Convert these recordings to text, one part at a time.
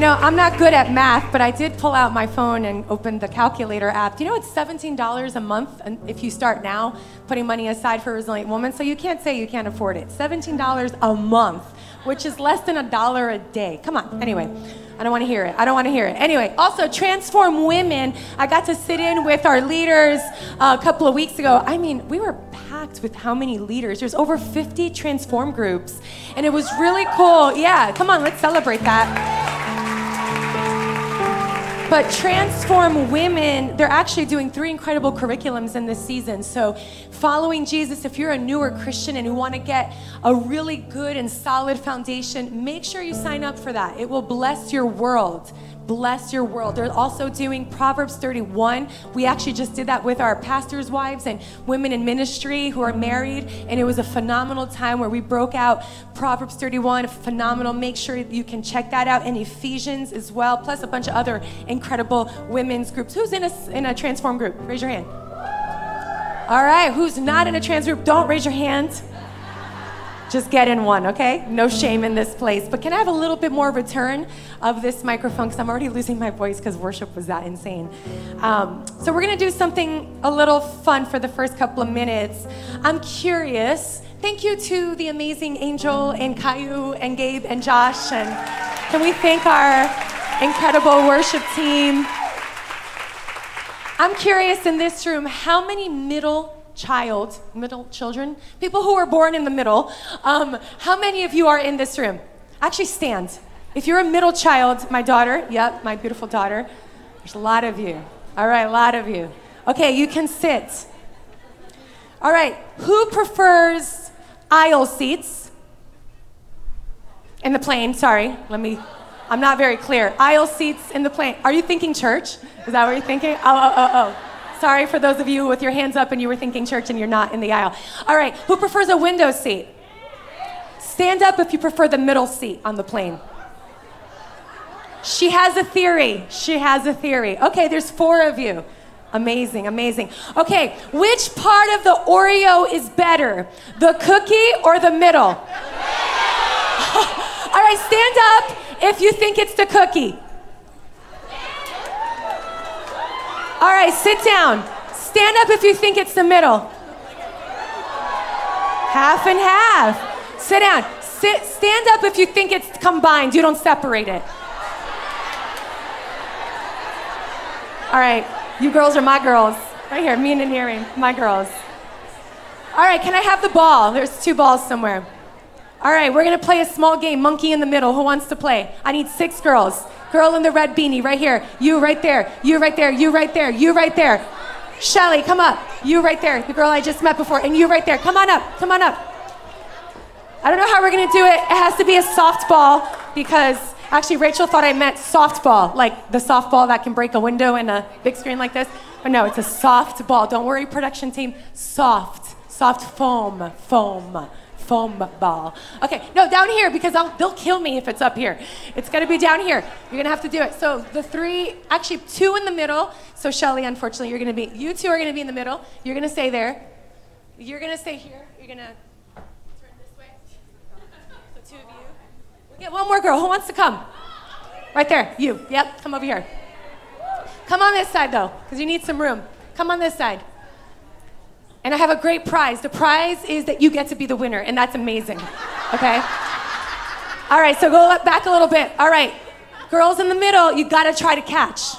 You know, I'm not good at math, but I did pull out my phone and open the calculator app. Do you know it's $17 a month if you start now putting money aside for resilient woman? So you can't say you can't afford it. $17 a month, which is less than a dollar a day. Come on. Anyway, I don't want to hear it. I don't want to hear it. Anyway, also Transform Women. I got to sit in with our leaders uh, a couple of weeks ago. I mean, we were packed with how many leaders? There's over 50 Transform groups, and it was really cool. Yeah, come on, let's celebrate that. But Transform Women, they're actually doing three incredible curriculums in this season. So, following Jesus, if you're a newer Christian and you want to get a really good and solid foundation, make sure you sign up for that. It will bless your world bless your world. They're also doing Proverbs 31. We actually just did that with our pastors' wives and women in ministry who are married, and it was a phenomenal time where we broke out Proverbs 31. Phenomenal. Make sure you can check that out. And Ephesians as well, plus a bunch of other incredible women's groups. Who's in a, in a transform group? Raise your hand. All right, who's not in a trans group? Don't raise your hand. Just get in one, okay? No shame in this place. But can I have a little bit more return of this microphone? Because I'm already losing my voice because worship was that insane. Um, so we're going to do something a little fun for the first couple of minutes. I'm curious. Thank you to the amazing Angel and Caillou and Gabe and Josh. And can we thank our incredible worship team? I'm curious in this room, how many middle child, middle children, people who were born in the middle, um, how many of you are in this room? Actually, stand. If you're a middle child, my daughter, yep, my beautiful daughter, there's a lot of you. All right, a lot of you. Okay, you can sit. All right, who prefers aisle seats? In the plane, sorry, let me, I'm not very clear. Aisle seats in the plane. Are you thinking church? Is that what you're thinking? Oh, oh, oh, oh. Sorry for those of you with your hands up and you were thinking church and you're not in the aisle. All right, who prefers a window seat? Stand up if you prefer the middle seat on the plane. She has a theory. She has a theory. Okay, there's four of you. Amazing, amazing. Okay, which part of the Oreo is better, the cookie or the middle? All right, stand up if you think it's the cookie. All right, sit down. Stand up if you think it's the middle. Half and half. Sit down. Sit, stand up if you think it's combined. You don't separate it. All right, you girls are my girls. Right here, me and hearing, my girls. All right, can I have the ball? There's two balls somewhere. All right, we're gonna play a small game, monkey in the middle. Who wants to play? I need six girls. Girl in the red beanie, right here. You right there. You right there. You right there. You right there. Shelly, come up. You right there. The girl I just met before. And you right there. Come on up. Come on up. I don't know how we're gonna do it. It has to be a softball because actually Rachel thought I meant softball, like the softball that can break a window in a big screen like this. But no, it's a soft ball. Don't worry, production team. Soft. Soft foam. Foam foam ball. Okay, no, down here because I'll, they'll kill me if it's up here. It's gonna be down here. You're gonna have to do it. So the three, actually two in the middle. So Shelly, unfortunately, you're gonna be, you two are gonna be in the middle. You're gonna stay there. You're gonna stay here. You're gonna turn this way. So two of you. We'll get one more girl. Who wants to come? Right there. You. Yep. Come over here. Come on this side though, because you need some room. Come on this side. And I have a great prize. The prize is that you get to be the winner, and that's amazing. Okay? All right, so go back a little bit. All right, girls in the middle, you gotta try to catch.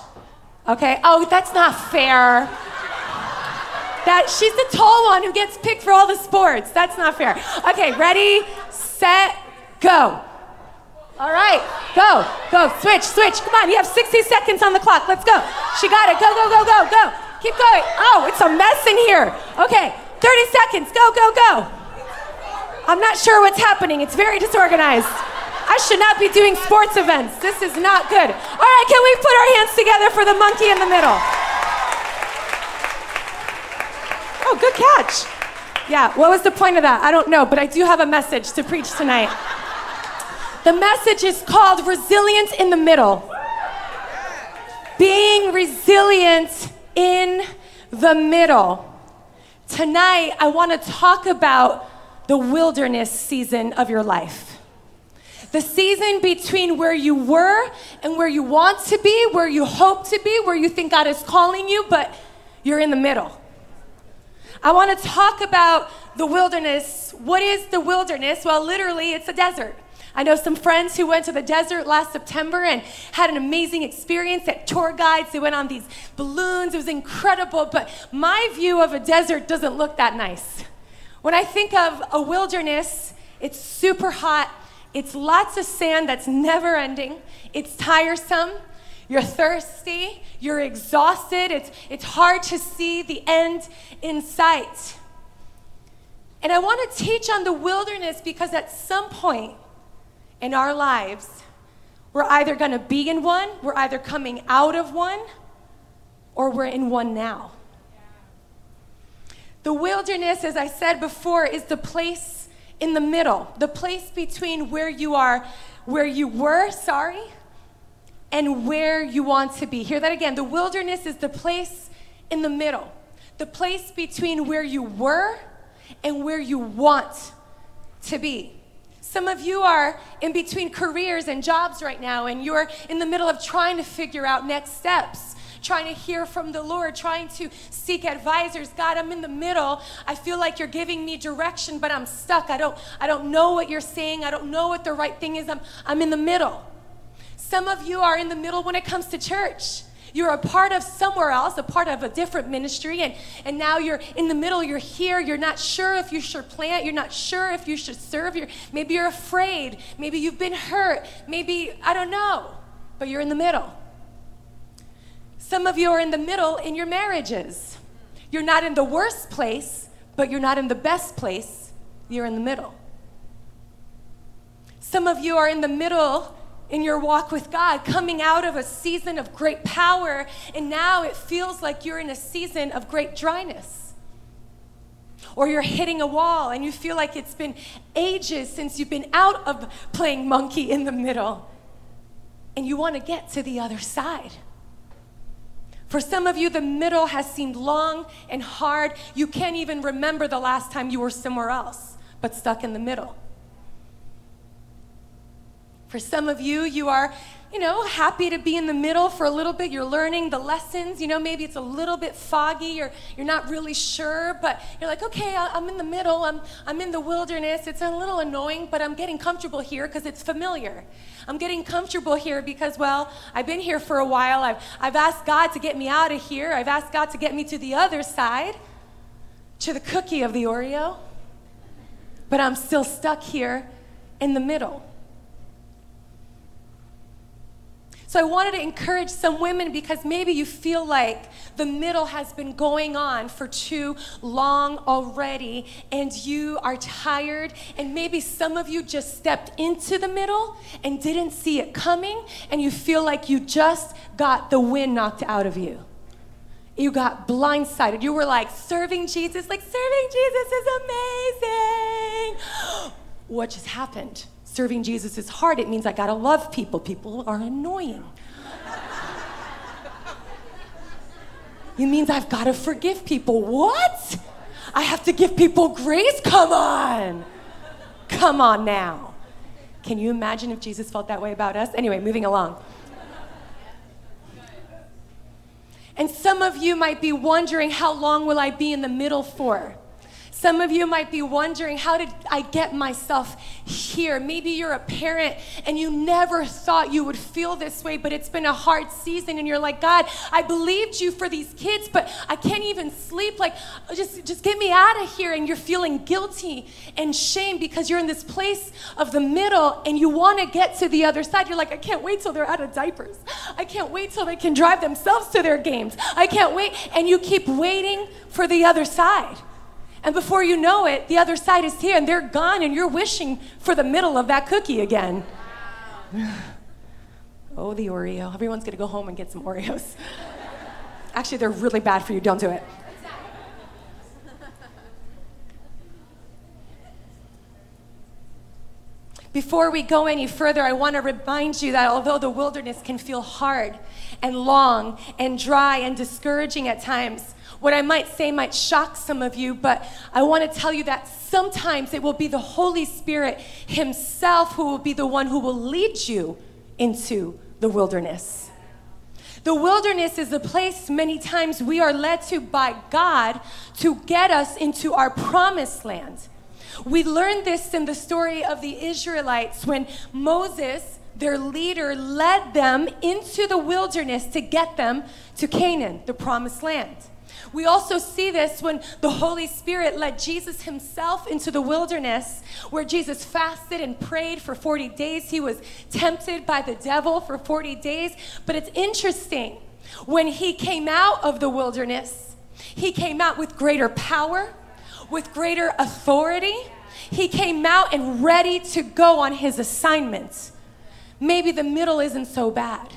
Okay? Oh, that's not fair. That she's the tall one who gets picked for all the sports. That's not fair. Okay, ready, set, go. All right, go, go, switch, switch. Come on, you have 60 seconds on the clock. Let's go. She got it. Go, go, go, go, go. Keep going. Oh, it's a mess in here. Okay, 30 seconds. Go, go, go. I'm not sure what's happening. It's very disorganized. I should not be doing sports events. This is not good. All right, can we put our hands together for the monkey in the middle? Oh, good catch. Yeah, what was the point of that? I don't know, but I do have a message to preach tonight. The message is called Resilience in the Middle. Being resilient in the middle. Tonight, I want to talk about the wilderness season of your life. The season between where you were and where you want to be, where you hope to be, where you think God is calling you, but you're in the middle. I want to talk about the wilderness. What is the wilderness? Well, literally, it's a desert. I know some friends who went to the desert last September and had an amazing experience at tour guides. They went on these balloons. It was incredible, but my view of a desert doesn't look that nice. When I think of a wilderness, it's super hot. It's lots of sand that's never ending. It's tiresome. You're thirsty. You're exhausted. It's, it's hard to see the end in sight. And I want to teach on the wilderness because at some point, in our lives, we're either going to be in one, we're either coming out of one, or we're in one now. The wilderness, as I said before, is the place in the middle, the place between where you are, where you were, sorry, and where you want to be. Hear that again. The wilderness is the place in the middle, the place between where you were and where you want to be. Some of you are in between careers and jobs right now, and you're in the middle of trying to figure out next steps, trying to hear from the Lord, trying to seek advisors. God, I'm in the middle. I feel like you're giving me direction, but I'm stuck. I don't, I don't know what you're saying. I don't know what the right thing is. I'm, I'm in the middle. Some of you are in the middle when it comes to church. You're a part of somewhere else, a part of a different ministry, and, and now you're in the middle, you're here, you're not sure if you should plant, you're not sure if you should serve, you're, maybe you're afraid, maybe you've been hurt, maybe, I don't know, but you're in the middle. Some of you are in the middle in your marriages. You're not in the worst place, but you're not in the best place, you're in the middle. Some of you are in the middle in your walk with God, coming out of a season of great power, and now it feels like you're in a season of great dryness. Or you're hitting a wall and you feel like it's been ages since you've been out of playing monkey in the middle, and you want to get to the other side. For some of you, the middle has seemed long and hard. You can't even remember the last time you were somewhere else, but stuck in the middle. For some of you, you are, you know, happy to be in the middle for a little bit. You're learning the lessons. You know, maybe it's a little bit foggy or you're not really sure, but you're like, okay, I'm in the middle. I'm, I'm in the wilderness. It's a little annoying, but I'm getting comfortable here because it's familiar. I'm getting comfortable here because, well, I've been here for a while. I've, I've asked God to get me out of here. I've asked God to get me to the other side, to the cookie of the Oreo. But I'm still stuck here in the middle. So I wanted to encourage some women because maybe you feel like the middle has been going on for too long already and you are tired. And maybe some of you just stepped into the middle and didn't see it coming and you feel like you just got the wind knocked out of you. You got blindsided. You were like, serving Jesus, like, serving Jesus is amazing. what just happened? Serving Jesus is hard, it means I gotta love people. People are annoying. it means I've gotta forgive people. What? I have to give people grace? Come on. Come on now. Can you imagine if Jesus felt that way about us? Anyway, moving along. And some of you might be wondering, how long will I be in the middle for? Some of you might be wondering, how did I get myself here? Maybe you're a parent and you never thought you would feel this way, but it's been a hard season and you're like, God, I believed you for these kids, but I can't even sleep. Like, just, just get me out of here. And you're feeling guilty and shame because you're in this place of the middle and you want to get to the other side. You're like, I can't wait till they're out of diapers. I can't wait till they can drive themselves to their games. I can't wait. And you keep waiting for the other side. And before you know it, the other side is here and they're gone, and you're wishing for the middle of that cookie again. oh, the Oreo. Everyone's gonna go home and get some Oreos. Actually, they're really bad for you. Don't do it. Before we go any further, I want to remind you that although the wilderness can feel hard and long and dry and discouraging at times, what I might say might shock some of you, but I want to tell you that sometimes it will be the Holy Spirit Himself who will be the one who will lead you into the wilderness. The wilderness is a place many times we are led to by God to get us into our promised land. We learned this in the story of the Israelites when Moses, their leader, led them into the wilderness to get them to Canaan, the promised land. We also see this when the Holy Spirit led Jesus himself into the wilderness, where Jesus fasted and prayed for 40 days. He was tempted by the devil for 40 days. But it's interesting, when he came out of the wilderness, he came out with greater power, with greater authority. He came out and ready to go on his assignment. Maybe the middle isn't so bad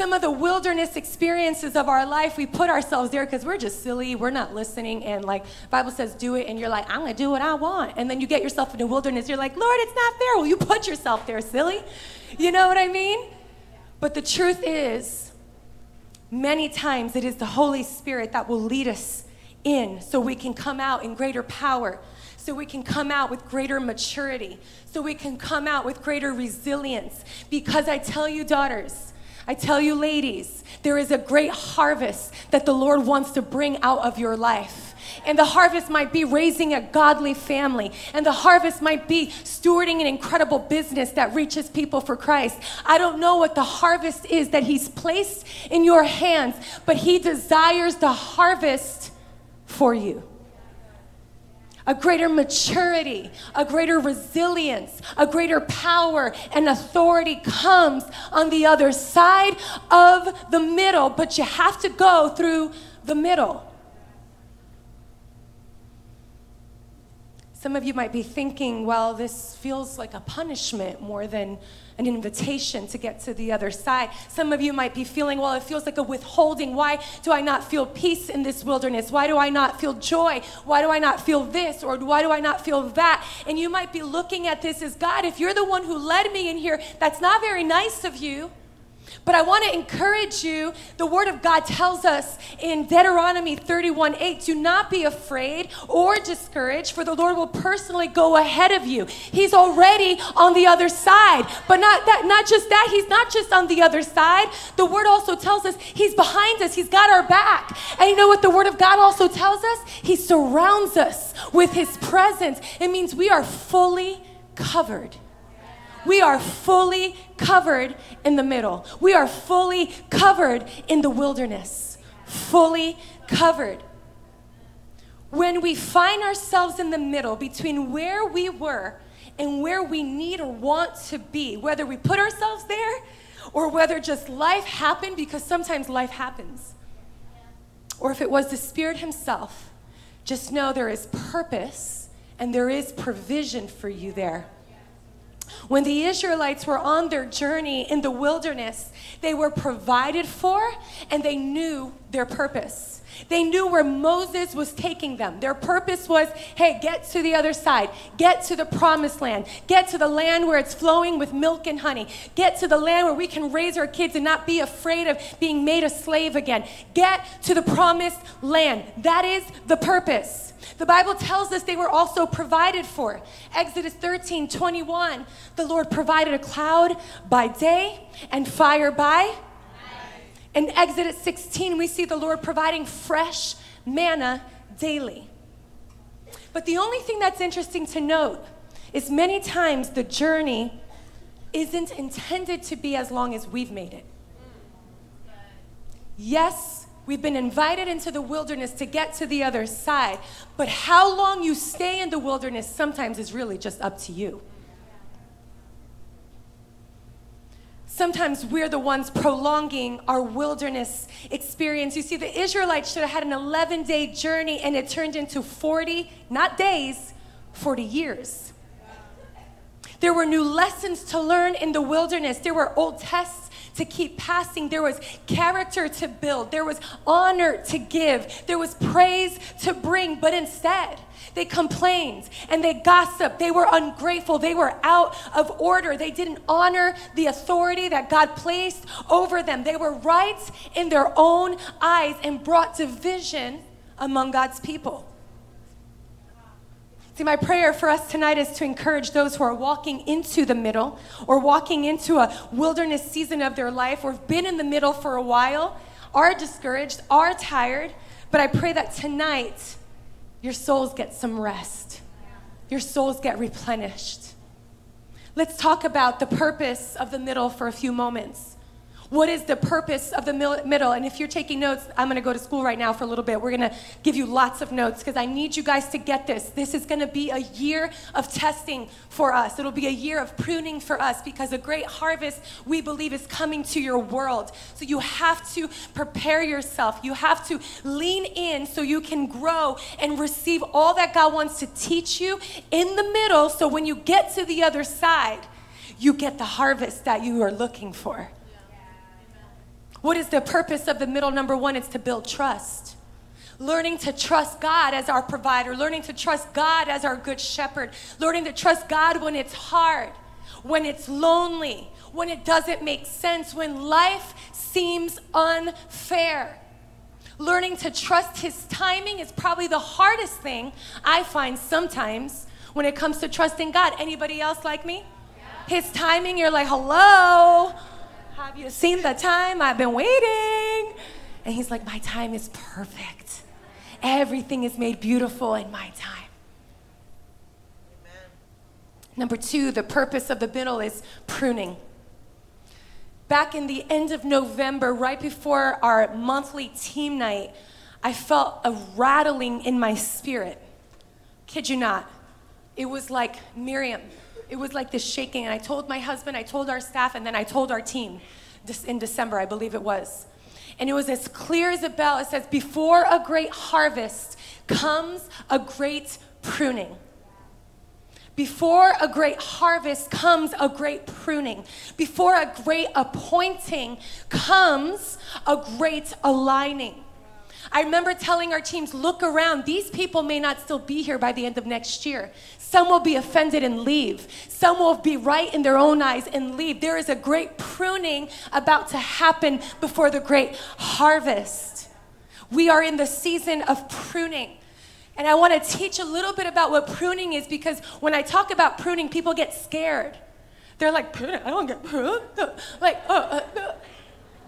some of the wilderness experiences of our life, we put ourselves there because we're just silly, we're not listening, and like Bible says, do it, and you're like, I'm gonna do what I want. And then you get yourself in the wilderness, you're like, Lord, it's not fair. Well, you put yourself there, silly. You know what I mean? But the truth is, many times it is the Holy Spirit that will lead us in so we can come out in greater power so we can come out with greater maturity, so we can come out with greater resilience. Because I tell you, daughters, I tell you, ladies, there is a great harvest that the Lord wants to bring out of your life. And the harvest might be raising a godly family. And the harvest might be stewarding an incredible business that reaches people for Christ. I don't know what the harvest is that He's placed in your hands, but He desires the harvest for you a greater maturity, a greater resilience, a greater power and authority comes on the other side of the middle, but you have to go through the middle. Some of you might be thinking, well, this feels like a punishment more than an invitation to get to the other side. Some of you might be feeling, well, it feels like a withholding. Why do I not feel peace in this wilderness? Why do I not feel joy? Why do I not feel this? Or why do I not feel that? And you might be looking at this as God, if you're the one who led me in here, that's not very nice of you. But I want to encourage you. The Word of God tells us in Deuteronomy 31 8, do not be afraid or discouraged, for the Lord will personally go ahead of you. He's already on the other side. But not that, not just that, He's not just on the other side. The Word also tells us He's behind us, He's got our back. And you know what the Word of God also tells us? He surrounds us with His presence. It means we are fully covered. We are fully covered in the middle. We are fully covered in the wilderness. Fully covered. When we find ourselves in the middle between where we were and where we need or want to be, whether we put ourselves there or whether just life happened, because sometimes life happens, or if it was the Spirit Himself, just know there is purpose and there is provision for you there. When the Israelites were on their journey in the wilderness, they were provided for and they knew their purpose. They knew where Moses was taking them. Their purpose was hey, get to the other side, get to the promised land, get to the land where it's flowing with milk and honey, get to the land where we can raise our kids and not be afraid of being made a slave again. Get to the promised land. That is the purpose. The Bible tells us they were also provided for. Exodus 13 21, the Lord provided a cloud by day and fire by. In Exodus 16, we see the Lord providing fresh manna daily. But the only thing that's interesting to note is many times the journey isn't intended to be as long as we've made it. Yes, We've been invited into the wilderness to get to the other side. But how long you stay in the wilderness sometimes is really just up to you. Sometimes we're the ones prolonging our wilderness experience. You see, the Israelites should have had an 11 day journey and it turned into 40, not days, 40 years. There were new lessons to learn in the wilderness. There were old tests to keep passing. There was character to build. There was honor to give. There was praise to bring. But instead, they complained and they gossiped. They were ungrateful. They were out of order. They didn't honor the authority that God placed over them. They were right in their own eyes and brought division among God's people. See, my prayer for us tonight is to encourage those who are walking into the middle or walking into a wilderness season of their life or have been in the middle for a while, are discouraged, are tired. But I pray that tonight your souls get some rest, your souls get replenished. Let's talk about the purpose of the middle for a few moments. What is the purpose of the middle? And if you're taking notes, I'm going to go to school right now for a little bit. We're going to give you lots of notes because I need you guys to get this. This is going to be a year of testing for us. It'll be a year of pruning for us because a great harvest, we believe, is coming to your world. So you have to prepare yourself. You have to lean in so you can grow and receive all that God wants to teach you in the middle. So when you get to the other side, you get the harvest that you are looking for. What is the purpose of the middle? Number one, it's to build trust. Learning to trust God as our provider, learning to trust God as our good shepherd, learning to trust God when it's hard, when it's lonely, when it doesn't make sense, when life seems unfair. Learning to trust His timing is probably the hardest thing I find sometimes when it comes to trusting God. Anybody else like me? His timing, you're like, hello, have you seen the time I've been waiting? And he's like, My time is perfect. Everything is made beautiful in my time. Amen. Number two, the purpose of the middle is pruning. Back in the end of November, right before our monthly team night, I felt a rattling in my spirit. Kid you not. It was like Miriam it was like this shaking. And I told my husband, I told our staff, and then I told our team in December, I believe it was. And it was as clear as a bell. It says, Before a great harvest comes a great pruning. Before a great harvest comes a great pruning. Before a great appointing comes a great aligning. I remember telling our teams, look around. These people may not still be here by the end of next year. Some will be offended and leave. Some will be right in their own eyes and leave. There is a great pruning about to happen before the great harvest. We are in the season of pruning. And I want to teach a little bit about what pruning is because when I talk about pruning, people get scared. They're like, pruning, I don't get pruned. Like, uh, uh, uh.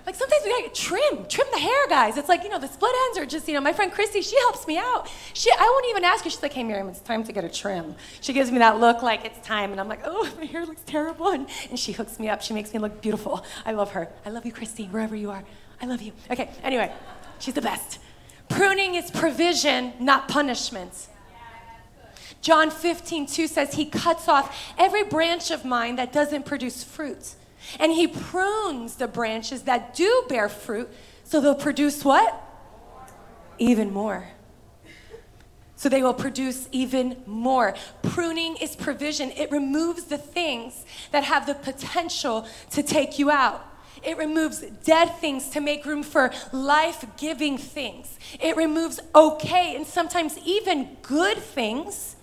Like sometimes we gotta trim, trim the hair, guys. It's like, you know, the split ends are just, you know, my friend Christy, she helps me out. She, I won't even ask her. She's like, hey, Miriam, it's time to get a trim. She gives me that look like it's time. And I'm like, oh, my hair looks terrible. And, and she hooks me up. She makes me look beautiful. I love her. I love you, Christy, wherever you are. I love you. Okay, anyway, she's the best. Pruning is provision, not punishment. John 15, 2 says, He cuts off every branch of mine that doesn't produce fruit and he prunes the branches that do bear fruit so they'll produce what? Even more. So they will produce even more. Pruning is provision, it removes the things that have the potential to take you out. It removes dead things to make room for life giving things. It removes okay and sometimes even good things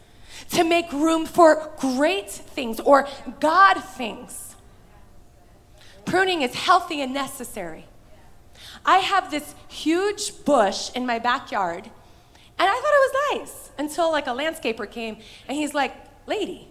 to make room for great things or God things. Pruning is healthy and necessary. I have this huge bush in my backyard, and I thought it was nice until like a landscaper came and he's like, Lady,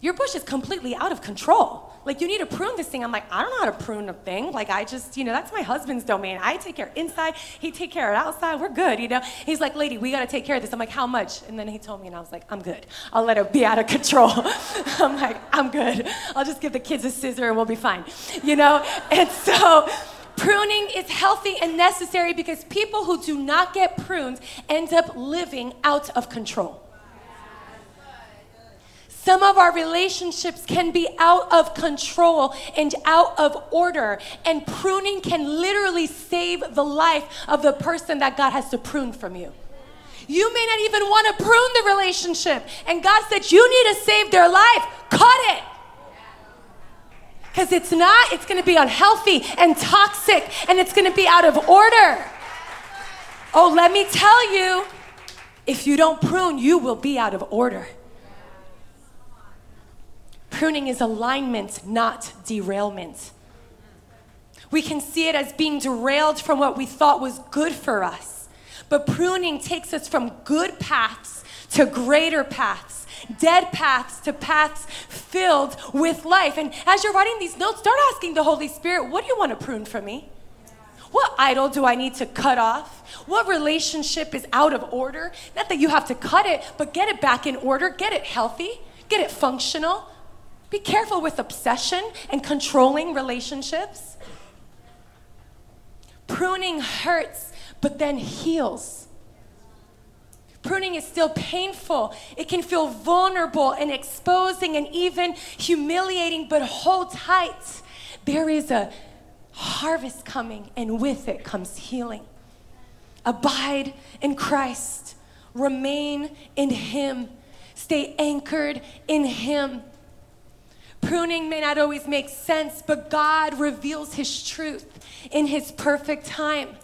your bush is completely out of control. Like, you need to prune this thing. I'm like, I don't know how to prune a thing. Like, I just, you know, that's my husband's domain. I take care inside, he take care of outside. We're good, you know? He's like, lady, we got to take care of this. I'm like, how much? And then he told me, and I was like, I'm good. I'll let it be out of control. I'm like, I'm good. I'll just give the kids a scissor and we'll be fine, you know? And so, Pruning is healthy and necessary because people who do not get pruned end up living out of control. Some of our relationships can be out of control and out of order, and pruning can literally save the life of the person that God has to prune from you. You may not even want to prune the relationship, and God said, You need to save their life. Cut it. Because it's not, it's gonna be unhealthy and toxic and it's gonna be out of order. Oh, let me tell you, if you don't prune, you will be out of order. Pruning is alignment, not derailment. We can see it as being derailed from what we thought was good for us. But pruning takes us from good paths to greater paths, dead paths to paths filled with life. And as you're writing these notes, start asking the Holy Spirit, what do you want to prune from me? What idol do I need to cut off? What relationship is out of order? Not that you have to cut it, but get it back in order, get it healthy, get it functional. Be careful with obsession and controlling relationships. Pruning hurts, but then heals. Pruning is still painful. It can feel vulnerable and exposing and even humiliating, but hold tight. There is a harvest coming, and with it comes healing. Abide in Christ, remain in Him, stay anchored in Him. Pruning may not always make sense, but God reveals His truth in His perfect time.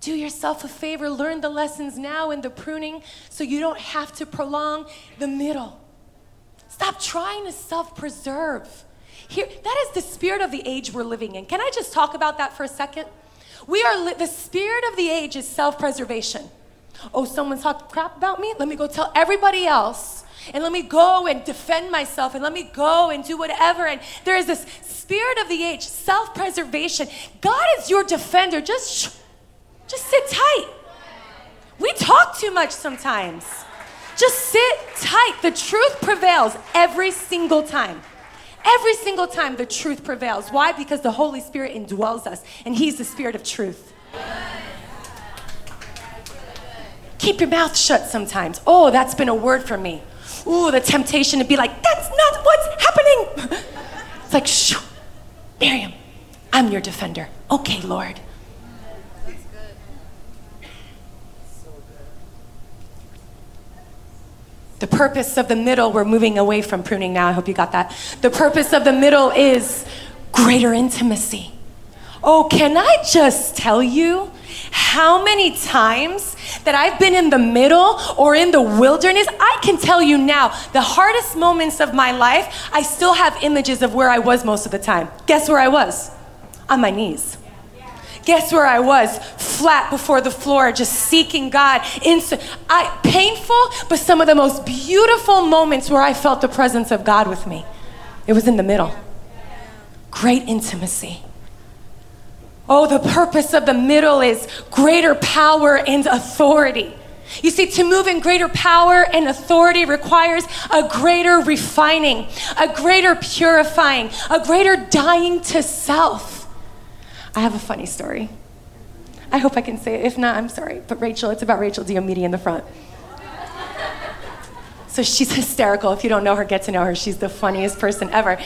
Do yourself a favor, learn the lessons now in the pruning so you don't have to prolong the middle. Stop trying to self preserve. Here, that is the spirit of the age we're living in. Can I just talk about that for a second? We are li- the spirit of the age is self-preservation. Oh, someone's talking crap about me. Let me go tell everybody else, and let me go and defend myself, and let me go and do whatever. And there is this spirit of the age, self-preservation. God is your defender. Just, just sit tight. We talk too much sometimes. Just sit tight. The truth prevails every single time. Every single time the truth prevails. Why? Because the Holy Spirit indwells us and He's the Spirit of truth. Keep your mouth shut sometimes. Oh, that's been a word for me. Ooh, the temptation to be like, that's not what's happening. It's like, shh, Miriam, I'm your defender. Okay, Lord. The purpose of the middle, we're moving away from pruning now. I hope you got that. The purpose of the middle is greater intimacy. Oh, can I just tell you how many times that I've been in the middle or in the wilderness? I can tell you now, the hardest moments of my life, I still have images of where I was most of the time. Guess where I was? On my knees. Guess where I was? Flat before the floor, just seeking God. Inst- I, painful, but some of the most beautiful moments where I felt the presence of God with me. It was in the middle. Great intimacy. Oh, the purpose of the middle is greater power and authority. You see, to move in greater power and authority requires a greater refining, a greater purifying, a greater dying to self. I have a funny story. I hope I can say it. If not, I'm sorry. But Rachel, it's about Rachel Diomede in the front. So she's hysterical. If you don't know her, get to know her. She's the funniest person ever.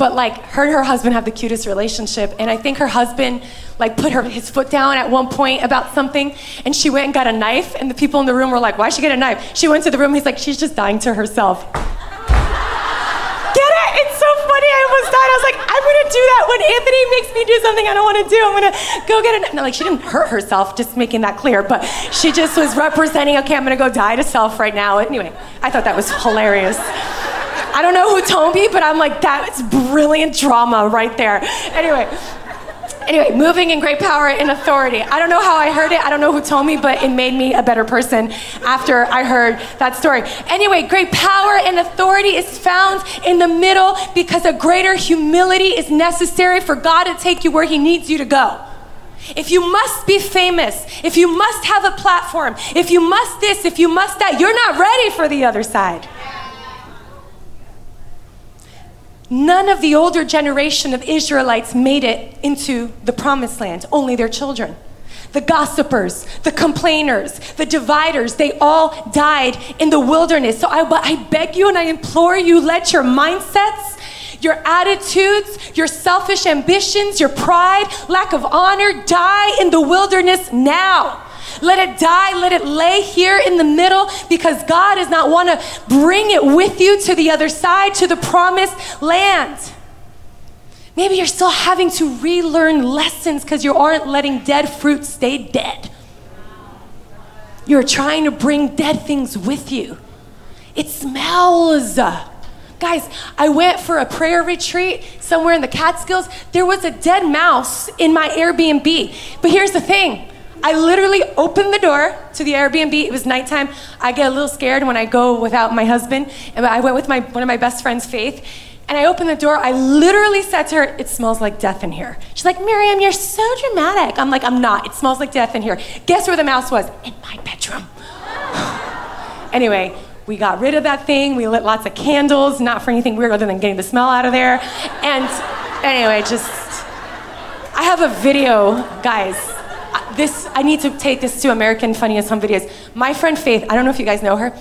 But like her and her husband have the cutest relationship, and I think her husband like put her his foot down at one point about something, and she went and got a knife, and the people in the room were like, "Why she get a knife?" She went to the room. He's like, "She's just dying to herself." Get it? It's so funny. I almost died. I was like, I'm gonna do that when Anthony makes me do something I don't want to do. I'm gonna go get it. No, like she didn't hurt herself. Just making that clear. But she just was representing. Okay, I'm gonna go die to self right now. Anyway, I thought that was hilarious. I don't know who told me, but I'm like, that's brilliant drama right there. Anyway. Anyway, moving in great power and authority. I don't know how I heard it. I don't know who told me, but it made me a better person after I heard that story. Anyway, great power and authority is found in the middle because a greater humility is necessary for God to take you where He needs you to go. If you must be famous, if you must have a platform, if you must this, if you must that, you're not ready for the other side. None of the older generation of Israelites made it into the promised land, only their children. The gossipers, the complainers, the dividers, they all died in the wilderness. So I, I beg you and I implore you let your mindsets, your attitudes, your selfish ambitions, your pride, lack of honor die in the wilderness now. Let it die. Let it lay here in the middle because God does not want to bring it with you to the other side, to the promised land. Maybe you're still having to relearn lessons because you aren't letting dead fruit stay dead. You're trying to bring dead things with you. It smells. Guys, I went for a prayer retreat somewhere in the Catskills. There was a dead mouse in my Airbnb. But here's the thing I literally opened the door to the Airbnb. It was nighttime. I get a little scared when I go without my husband. And I went with my, one of my best friends, Faith. And I opened the door. I literally said to her, It smells like death in here. She's like, Miriam, you're so dramatic. I'm like, I'm not. It smells like death in here. Guess where the mouse was? In my bedroom. anyway, we got rid of that thing. We lit lots of candles, not for anything weird other than getting the smell out of there. And anyway, just, I have a video, guys. This, I need to take this to American Funniest Home Videos. My friend Faith, I don't know if you guys know her.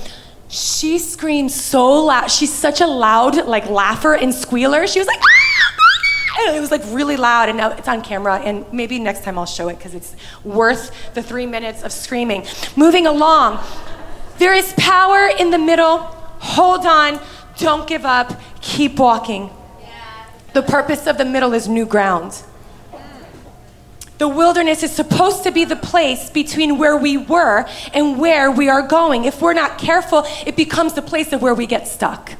She screams so loud. She's such a loud, like, laugher and squealer. She was like, ah! it was like really loud and now it's on camera and maybe next time i'll show it because it's worth the three minutes of screaming moving along there is power in the middle. Hold on. Don't give up. Keep walking. The purpose of the middle is new ground. The wilderness is supposed to be the place between where we were and where we are going. If we're not careful, it becomes the place of where we get stuck.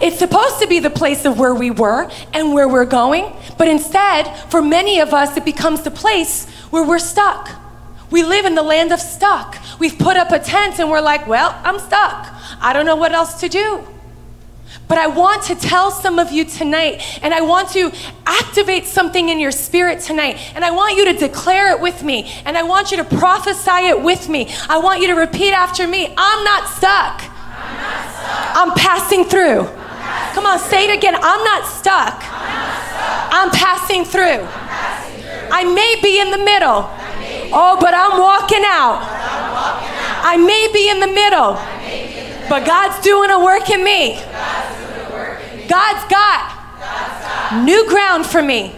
It's supposed to be the place of where we were and where we're going, but instead, for many of us, it becomes the place where we're stuck. We live in the land of stuck. We've put up a tent and we're like, well, I'm stuck. I don't know what else to do. But I want to tell some of you tonight, and I want to activate something in your spirit tonight, and I want you to declare it with me, and I want you to prophesy it with me. I want you to repeat after me I'm not stuck, I'm, not stuck. I'm passing through. I'm passing Come on, say it again. I'm not stuck, I'm, not stuck. I'm passing through. Passing through. I may be in the middle. Oh, but I'm walking out. I may be in the middle, but God's doing a work in me. God's got new ground for me,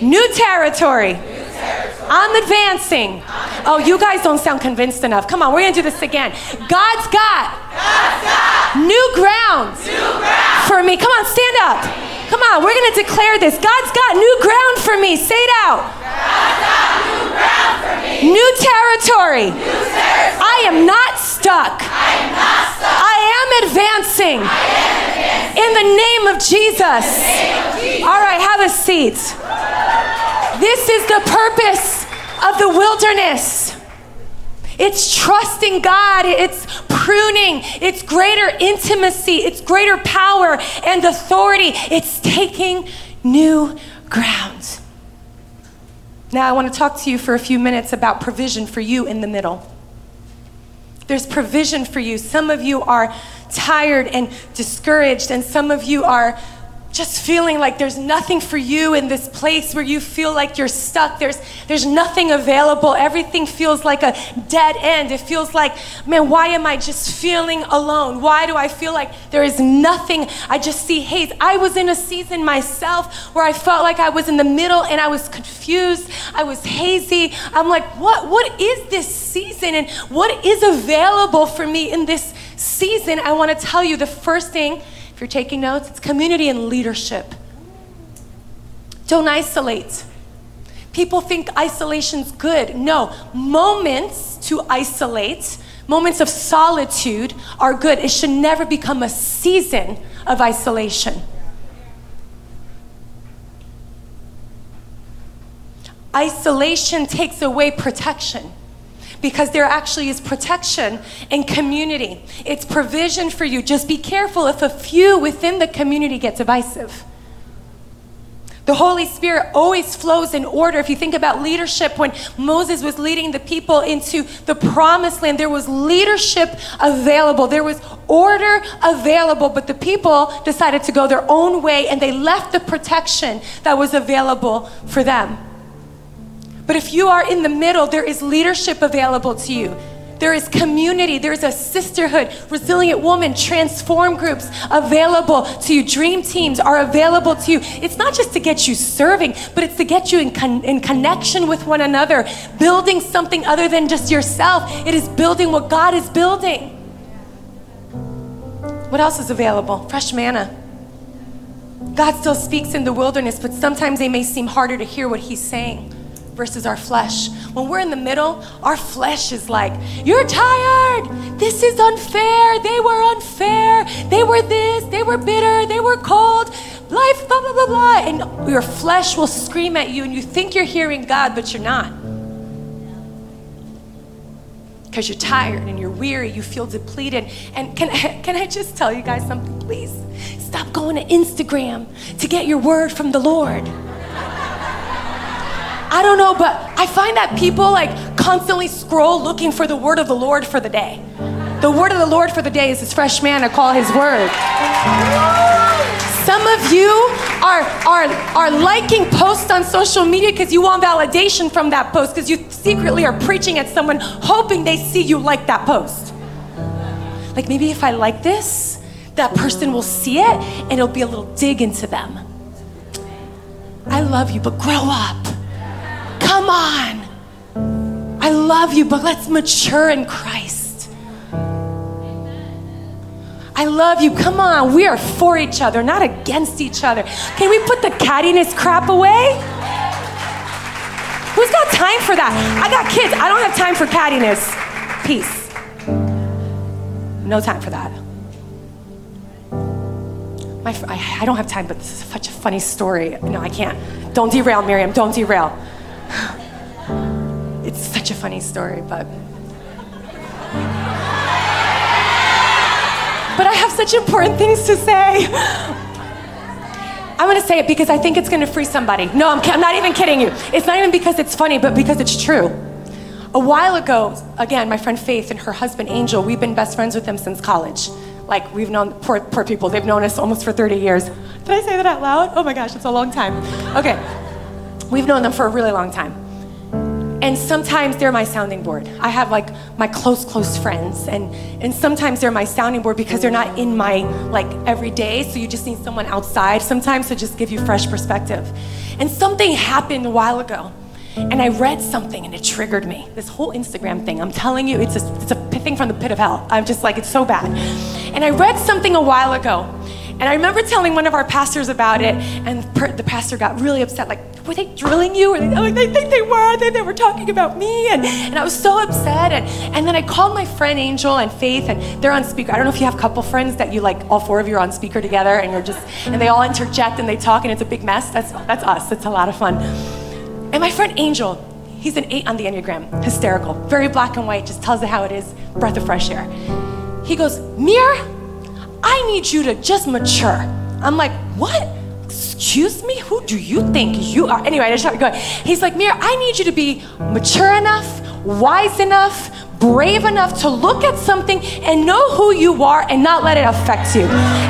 new territory. I'm advancing. Oh, you guys don't sound convinced enough. Come on, we're gonna do this again. God's got, new, ground for me. Come on, stand up. Come on, we're gonna declare this. God's got new ground for me. Say it out. New territory. New territory. I am not stuck. I am, not stuck. I am advancing. I am advancing. In the name of Jesus. Name of Jesus. All right, have a seat. This is the purpose of the wilderness. It's trusting God, it's pruning, it's greater intimacy, it's greater power and authority, it's taking new ground. Now, I want to talk to you for a few minutes about provision for you in the middle. There's provision for you. Some of you are tired and discouraged, and some of you are just feeling like there's nothing for you in this place where you feel like you're stuck. There's, there's nothing available. Everything feels like a dead end. It feels like, man, why am I just feeling alone? Why do I feel like there is nothing? I just see haze. I was in a season myself where I felt like I was in the middle and I was confused. I was hazy. I'm like, what, what is this season and what is available for me in this season? I want to tell you the first thing you're taking notes, it's community and leadership. Don't isolate. People think isolation's good. No, moments to isolate, moments of solitude are good. It should never become a season of isolation. Isolation takes away protection because there actually is protection and community. It's provision for you. Just be careful if a few within the community get divisive. The Holy Spirit always flows in order. If you think about leadership, when Moses was leading the people into the promised land, there was leadership available, there was order available, but the people decided to go their own way and they left the protection that was available for them. But if you are in the middle, there is leadership available to you. There is community. There's a sisterhood, resilient woman, transform groups available to you. Dream teams are available to you. It's not just to get you serving, but it's to get you in, con- in connection with one another, building something other than just yourself. It is building what God is building. What else is available? Fresh manna. God still speaks in the wilderness, but sometimes they may seem harder to hear what He's saying versus our flesh. When we're in the middle, our flesh is like, You're tired. This is unfair. They were unfair. They were this. They were bitter. They were cold. Life, blah, blah, blah, blah. And your flesh will scream at you, and you think you're hearing God, but you're not. Because you're tired and you're weary, you feel depleted. And can I, can I just tell you guys something, please? Stop going to Instagram to get your word from the Lord. I don't know, but I find that people like constantly scroll looking for the word of the Lord for the day. The word of the Lord for the day is this fresh manna, call his word. Some of you are, are, are liking posts on social media because you want validation from that post because you secretly are preaching at someone hoping they see you like that post. Like maybe if I like this, that person will see it and it'll be a little dig into them. I love you, but grow up. Come on. I love you, but let's mature in Christ. I love you. Come on. We are for each other, not against each other. Can we put the cattiness crap away? Who's got time for that? I got kids. I don't have time for cattiness. Peace. No time for that. My, I, I don't have time, but this is such a funny story. No, I can't. Don't derail, Miriam. Don't derail. Funny story, but. But I have such important things to say. I'm gonna say it because I think it's gonna free somebody. No, I'm, I'm not even kidding you. It's not even because it's funny, but because it's true. A while ago, again, my friend Faith and her husband Angel, we've been best friends with them since college. Like, we've known, poor, poor people, they've known us almost for 30 years. Did I say that out loud? Oh my gosh, it's a long time. Okay, we've known them for a really long time. And sometimes they're my sounding board. I have like my close, close friends, and, and sometimes they're my sounding board because they're not in my like everyday, so you just need someone outside sometimes to just give you fresh perspective. And something happened a while ago, and I read something and it triggered me. This whole Instagram thing, I'm telling you, it's a, it's a thing from the pit of hell. I'm just like, it's so bad. And I read something a while ago, and I remember telling one of our pastors about it, and the pastor got really upset. Like, were they drilling you? Like, oh, they think they were. They, they were talking about me. And, and I was so upset. And, and then I called my friend Angel and Faith, and they're on speaker. I don't know if you have a couple friends that you like, all four of you are on speaker together, and you're just, and they all interject and they talk, and it's a big mess. That's, that's us. It's a lot of fun. And my friend Angel, he's an eight on the Enneagram, hysterical, very black and white, just tells it how it is, breath of fresh air. He goes, Mir, I need you to just mature. I'm like, what? Excuse me? Who do you think you are? Anyway, I just started going. He's like, Mir, I need you to be mature enough, wise enough, brave enough to look at something and know who you are and not let it affect you.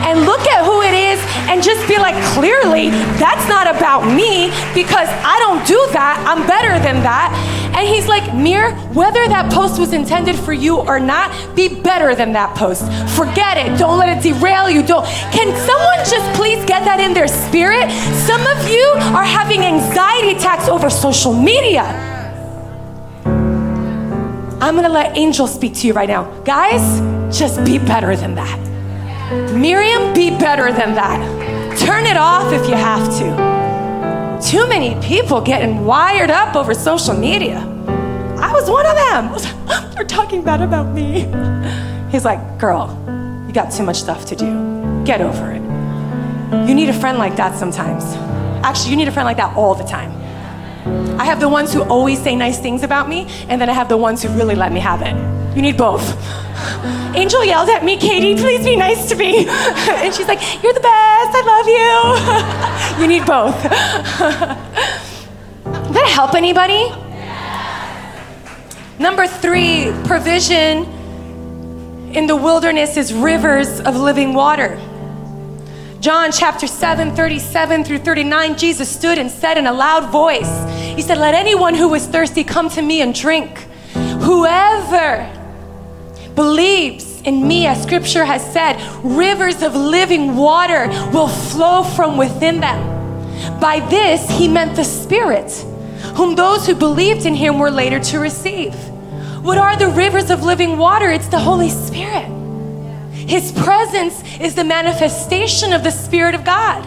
And look at who it is and just be like, clearly, that's not about me because I don't do that. I'm better than that. And he's like, Mir, whether that post was intended for you or not, be better than that post. Forget it. Don't let it derail you. Don't. Can someone just please get that in their spirit? Some of you are having anxiety attacks over social media. I'm gonna let Angel speak to you right now. Guys, just be better than that. Miriam, be better than that. Turn it off if you have to. Too many people getting wired up over social media. I was one of them. They're talking bad about me. He's like, girl, you got too much stuff to do. Get over it. You need a friend like that sometimes. Actually, you need a friend like that all the time. I have the ones who always say nice things about me, and then I have the ones who really let me have it. You need both. Angel yelled at me, Katie, please be nice to me. and she's like, You're the best, I love you. you need both. That help anybody? Number three, provision in the wilderness is rivers of living water. John chapter 7, 37 through 39, Jesus stood and said in a loud voice, He said, Let anyone who is thirsty come to me and drink. Whoever believes in me, as scripture has said, rivers of living water will flow from within them. By this, he meant the Spirit, whom those who believed in him were later to receive. What are the rivers of living water? It's the Holy Spirit. His presence is the manifestation of the Spirit of God.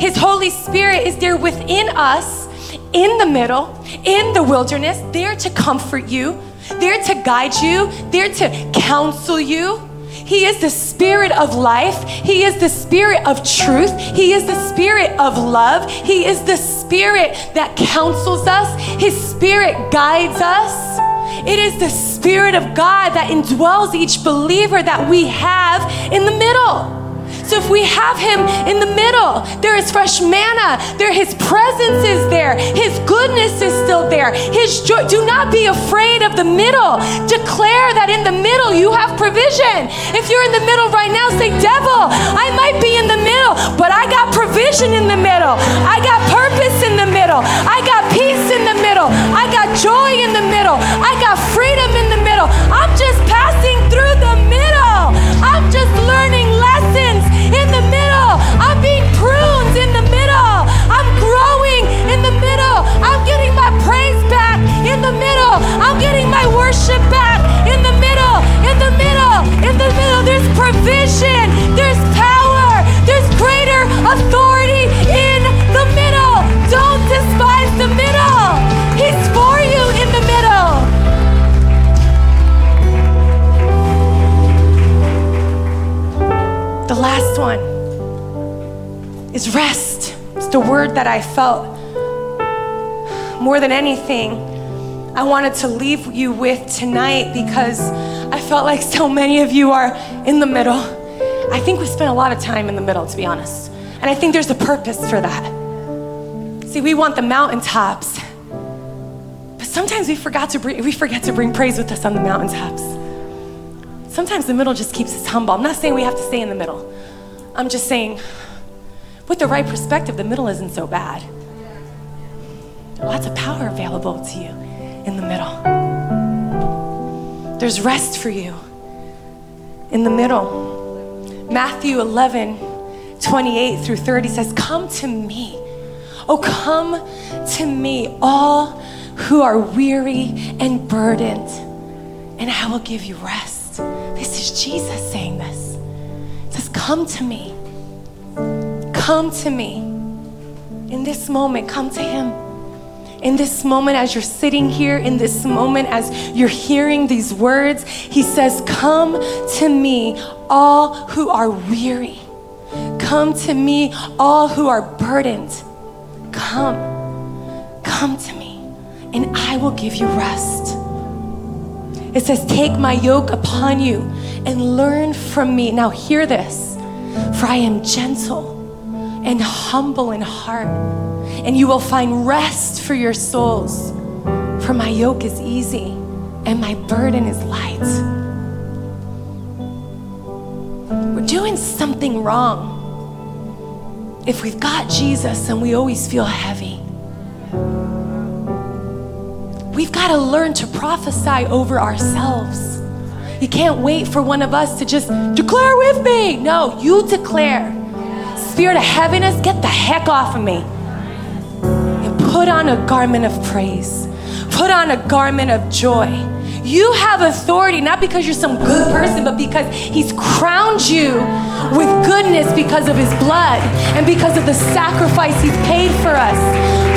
His Holy Spirit is there within us, in the middle, in the wilderness, there to comfort you, there to guide you, there to counsel you. He is the spirit of life. He is the spirit of truth. He is the spirit of love. He is the spirit that counsels us. His spirit guides us. It is the spirit of God that indwells each believer that we have in the middle. So if we have him in the middle, there is fresh manna. There his presence is there. His goodness is still there. His joy. Do not be afraid of the middle. Declare that in the middle you have provision. If you're in the middle right now, say, devil, I might be in the middle, but I got provision in the middle. I got purpose in the middle. I got peace in the middle. I got joy in the middle. I got freedom in the middle. I'm just passing through provision. There's power. There's greater authority in the middle. Don't despise the middle. He's for you in the middle. The last one is rest. It's the word that I felt more than anything. I wanted to leave you with tonight because I felt like so many of you are in the middle. I think we spent a lot of time in the middle, to be honest. And I think there's a purpose for that. See, we want the mountaintops, but sometimes we forgot to bring, we forget to bring praise with us on the mountaintops. Sometimes the middle just keeps us humble. I'm not saying we have to stay in the middle. I'm just saying, with the right perspective, the middle isn't so bad. Lots of power available to you in the middle. There's rest for you in the middle. Matthew 11, 28 through 30 says, Come to me. Oh, come to me, all who are weary and burdened, and I will give you rest. This is Jesus saying this. He says, Come to me. Come to me. In this moment, come to Him. In this moment, as you're sitting here, in this moment, as you're hearing these words, He says, Come to me, all who are weary. Come to me, all who are burdened. Come. Come to me, and I will give you rest. It says, Take my yoke upon you and learn from me. Now, hear this for I am gentle and humble in heart, and you will find rest for your souls. For my yoke is easy and my burden is light. We're doing something wrong if we've got Jesus and we always feel heavy. We've got to learn to prophesy over ourselves. You can't wait for one of us to just declare with me. No, you declare. Spirit of heaviness, get the heck off of me. Put on a garment of praise, put on a garment of joy. You have authority not because you're some good person, but because He's crowned you with goodness because of His blood and because of the sacrifice He's paid for us.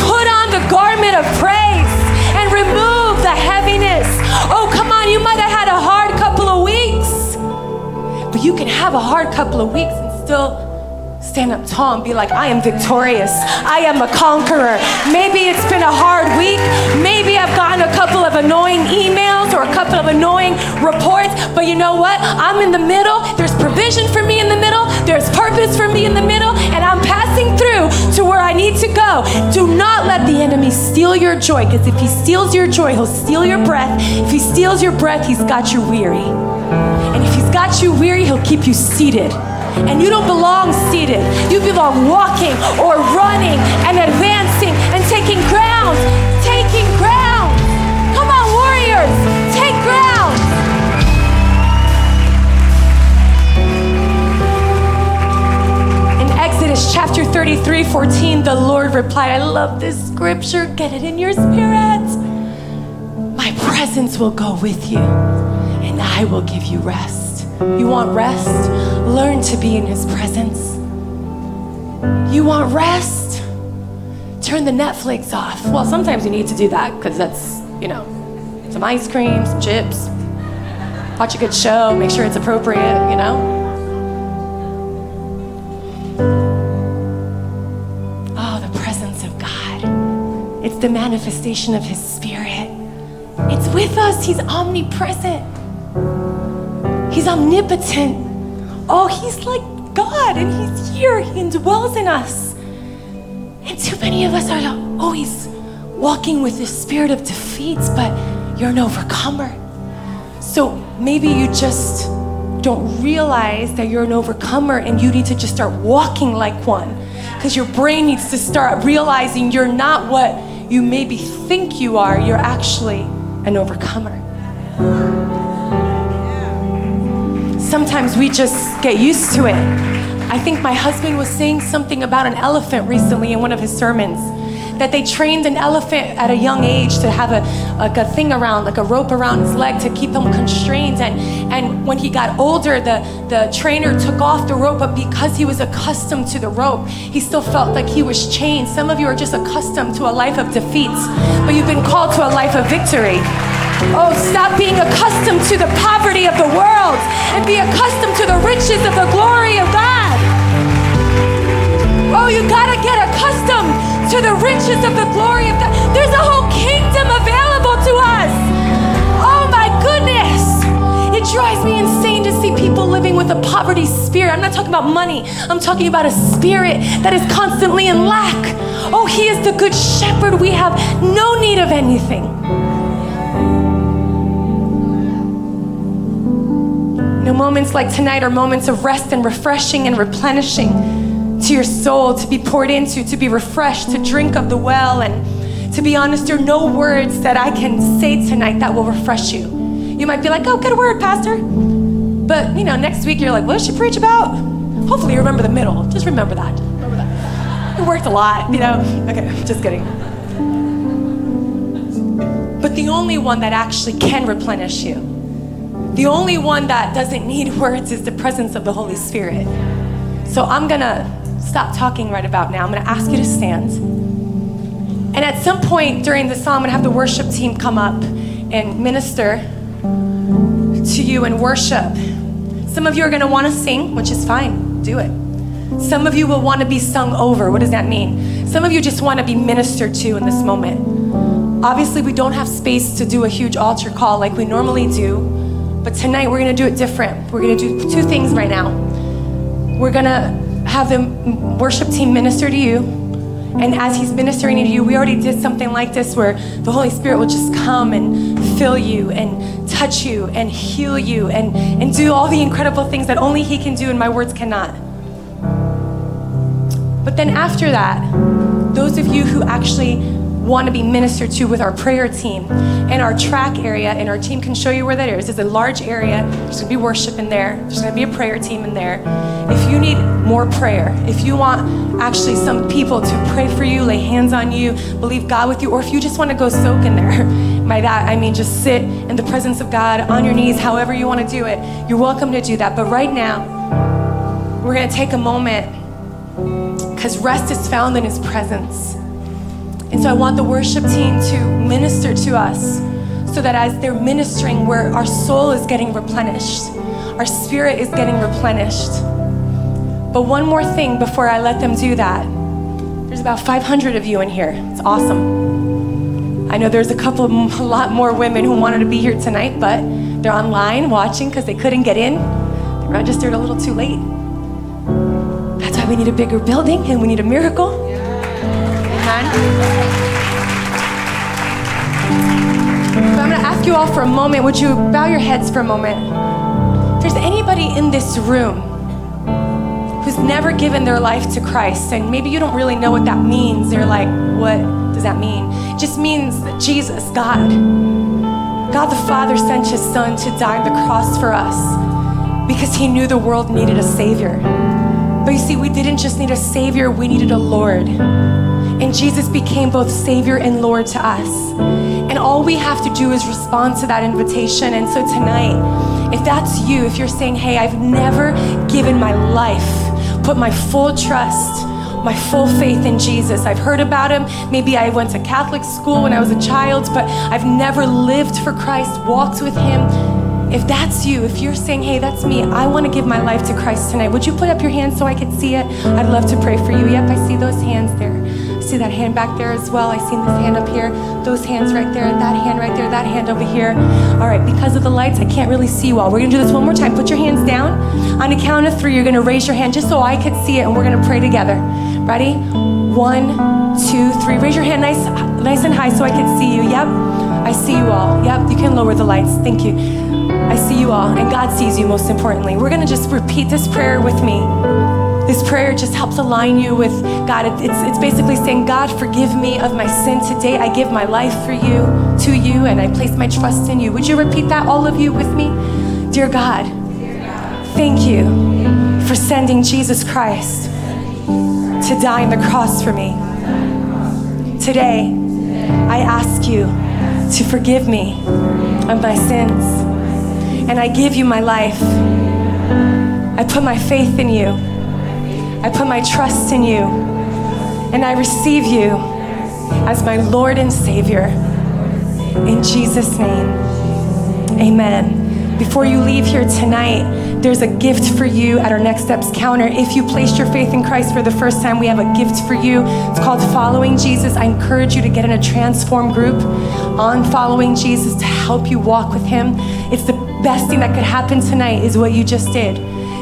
Put on the garment of praise and remove the heaviness. Oh, come on, you might have had a hard couple of weeks, but you can have a hard couple of weeks and still stand up tall and be like, I am victorious. I am a conqueror. Maybe it's been a hard week. Maybe I've gotten a couple of annoying emails or a couple of annoying reports, but you know what? I'm in the middle. There's provision for me in the middle. There's purpose for me in the middle, and I'm passing through to where I need to go. Do not let the enemy steal your joy, because if he steals your joy, he'll steal your breath. If he steals your breath, he's got you weary. And if he's got you weary, he'll keep you seated and you don't belong seated. You belong walking or running and advancing and taking ground. Taking ground. Come on, warriors, take ground. In Exodus chapter 33 14, the Lord replied, I love this scripture. Get it in your spirit. My presence will go with you, and I will give you rest. You want rest? Learn to be in His presence. You want rest? Turn the Netflix off. Well, sometimes you need to do that because that's, you know, some ice cream, some chips. Watch a good show, make sure it's appropriate, you know? Oh, the presence of God. It's the manifestation of His Spirit. It's with us. He's omnipresent. He's omnipotent. Oh, He's like God and He's here. He indwells in us. And too many of us are always walking with the spirit of defeat, but you're an overcomer. So maybe you just don't realize that you're an overcomer and you need to just start walking like one. Because your brain needs to start realizing you're not what you maybe think you are, you're actually an overcomer. Sometimes we just get used to it. I think my husband was saying something about an elephant recently in one of his sermons that they trained an elephant at a young age to have a, like a thing around, like a rope around his leg to keep him constrained. And, and when he got older, the, the trainer took off the rope, but because he was accustomed to the rope, he still felt like he was chained. Some of you are just accustomed to a life of defeats, but you've been called to a life of victory. Oh, stop being accustomed to the poverty of the world and be accustomed to the riches of the glory of God. Oh, you gotta get accustomed to the riches of the glory of God. There's a whole kingdom available to us. Oh my goodness. It drives me insane to see people living with a poverty spirit. I'm not talking about money, I'm talking about a spirit that is constantly in lack. Oh, He is the good shepherd. We have no need of anything. Moments like tonight are moments of rest and refreshing and replenishing to your soul, to be poured into, to be refreshed, to drink of the well. And to be honest, there are no words that I can say tonight that will refresh you. You might be like, oh, good word, Pastor. But, you know, next week you're like, what does she preach about? Hopefully you remember the middle. Just remember that. Remember that. It worked a lot, you know? Okay, just kidding. But the only one that actually can replenish you the only one that doesn't need words is the presence of the Holy Spirit. So I'm gonna stop talking right about now. I'm gonna ask you to stand. And at some point during the song, I'm gonna have the worship team come up and minister to you in worship. Some of you are gonna wanna sing, which is fine, do it. Some of you will wanna be sung over. What does that mean? Some of you just wanna be ministered to in this moment. Obviously, we don't have space to do a huge altar call like we normally do. But tonight we're going to do it different. We're going to do two things right now. We're going to have the worship team minister to you. And as he's ministering to you, we already did something like this where the Holy Spirit will just come and fill you and touch you and heal you and, and do all the incredible things that only he can do and my words cannot. But then after that, those of you who actually want to be ministered to with our prayer team and our track area, and our team can show you where that is. It's a large area. There's going to be worship in there. There's going to be a prayer team in there. If you need more prayer, if you want actually some people to pray for you, lay hands on you, believe God with you, or if you just want to go soak in there, by that I mean just sit in the presence of God on your knees, however you want to do it, you're welcome to do that. But right now, we're going to take a moment because rest is found in His presence. And so I want the worship team to minister to us so that as they're ministering, where our soul is getting replenished, our spirit is getting replenished. But one more thing before I let them do that. There's about 500 of you in here. It's awesome. I know there's a couple of a lot more women who wanted to be here tonight, but they're online watching because they couldn't get in. They registered a little too late. That's why we need a bigger building and we need a miracle. Amen. I'm going to ask you all for a moment. Would you bow your heads for a moment? If there's anybody in this room who's never given their life to Christ, and maybe you don't really know what that means, they're like, what does that mean? It just means that Jesus, God, God the Father sent his Son to die on the cross for us because he knew the world needed a Savior. But you see, we didn't just need a Savior, we needed a Lord. And Jesus became both Savior and Lord to us. And all we have to do is respond to that invitation. And so tonight, if that's you, if you're saying, hey, I've never given my life, put my full trust, my full faith in Jesus. I've heard about him. Maybe I went to Catholic school when I was a child, but I've never lived for Christ, walked with him. If that's you, if you're saying, hey, that's me, I want to give my life to Christ tonight, would you put up your hand so I could see it? I'd love to pray for you. Yep, I see those hands there. See that hand back there as well. I see this hand up here, those hands right there, that hand right there, that hand over here. All right, because of the lights, I can't really see you all. We're to do this one more time. Put your hands down. On a count of three, you're to raise your hand just so I could see it, and we're to pray together. Ready? One, two, three. Raise your hand nice, nice and high so I can see you. Yep. I see you all. Yep. You can lower the lights. Thank you. I see you all, and God sees you most importantly. We're to just repeat this prayer with me. This prayer just helps align you with God. It's, it's basically saying, God, forgive me of my sin today. I give my life for you, to you, and I place my trust in you. Would you repeat that, all of you, with me? Dear God, thank you for sending Jesus Christ to die on the cross for me. Today, I ask you to forgive me of my sins, and I give you my life. I put my faith in you. I put my trust in you, and I receive you as my Lord and Savior. In Jesus' name, amen. Before you leave here tonight, there's a gift for you at our Next Steps counter. If you placed your faith in Christ for the first time, we have a gift for you. It's called Following Jesus. I encourage you to get in a transform group on Following Jesus to help you walk with Him. It's the best thing that could happen tonight, is what you just did.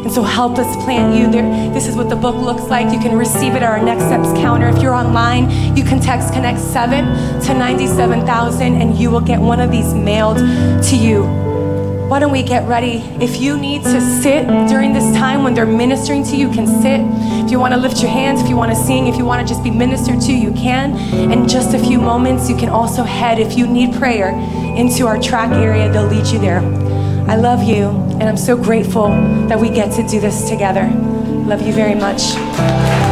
And so help us plant you there. This is what the book looks like. You can receive it at our Next Steps counter. If you're online, you can text Connect 7 to 97,000 and you will get one of these mailed to you. Why don't we get ready? If you need to sit during this time when they're ministering to you, you can sit. If you want to lift your hands, if you want to sing, if you want to just be ministered to, you can. In just a few moments, you can also head, if you need prayer, into our track area. They'll lead you there. I love you, and I'm so grateful that we get to do this together. Love you very much.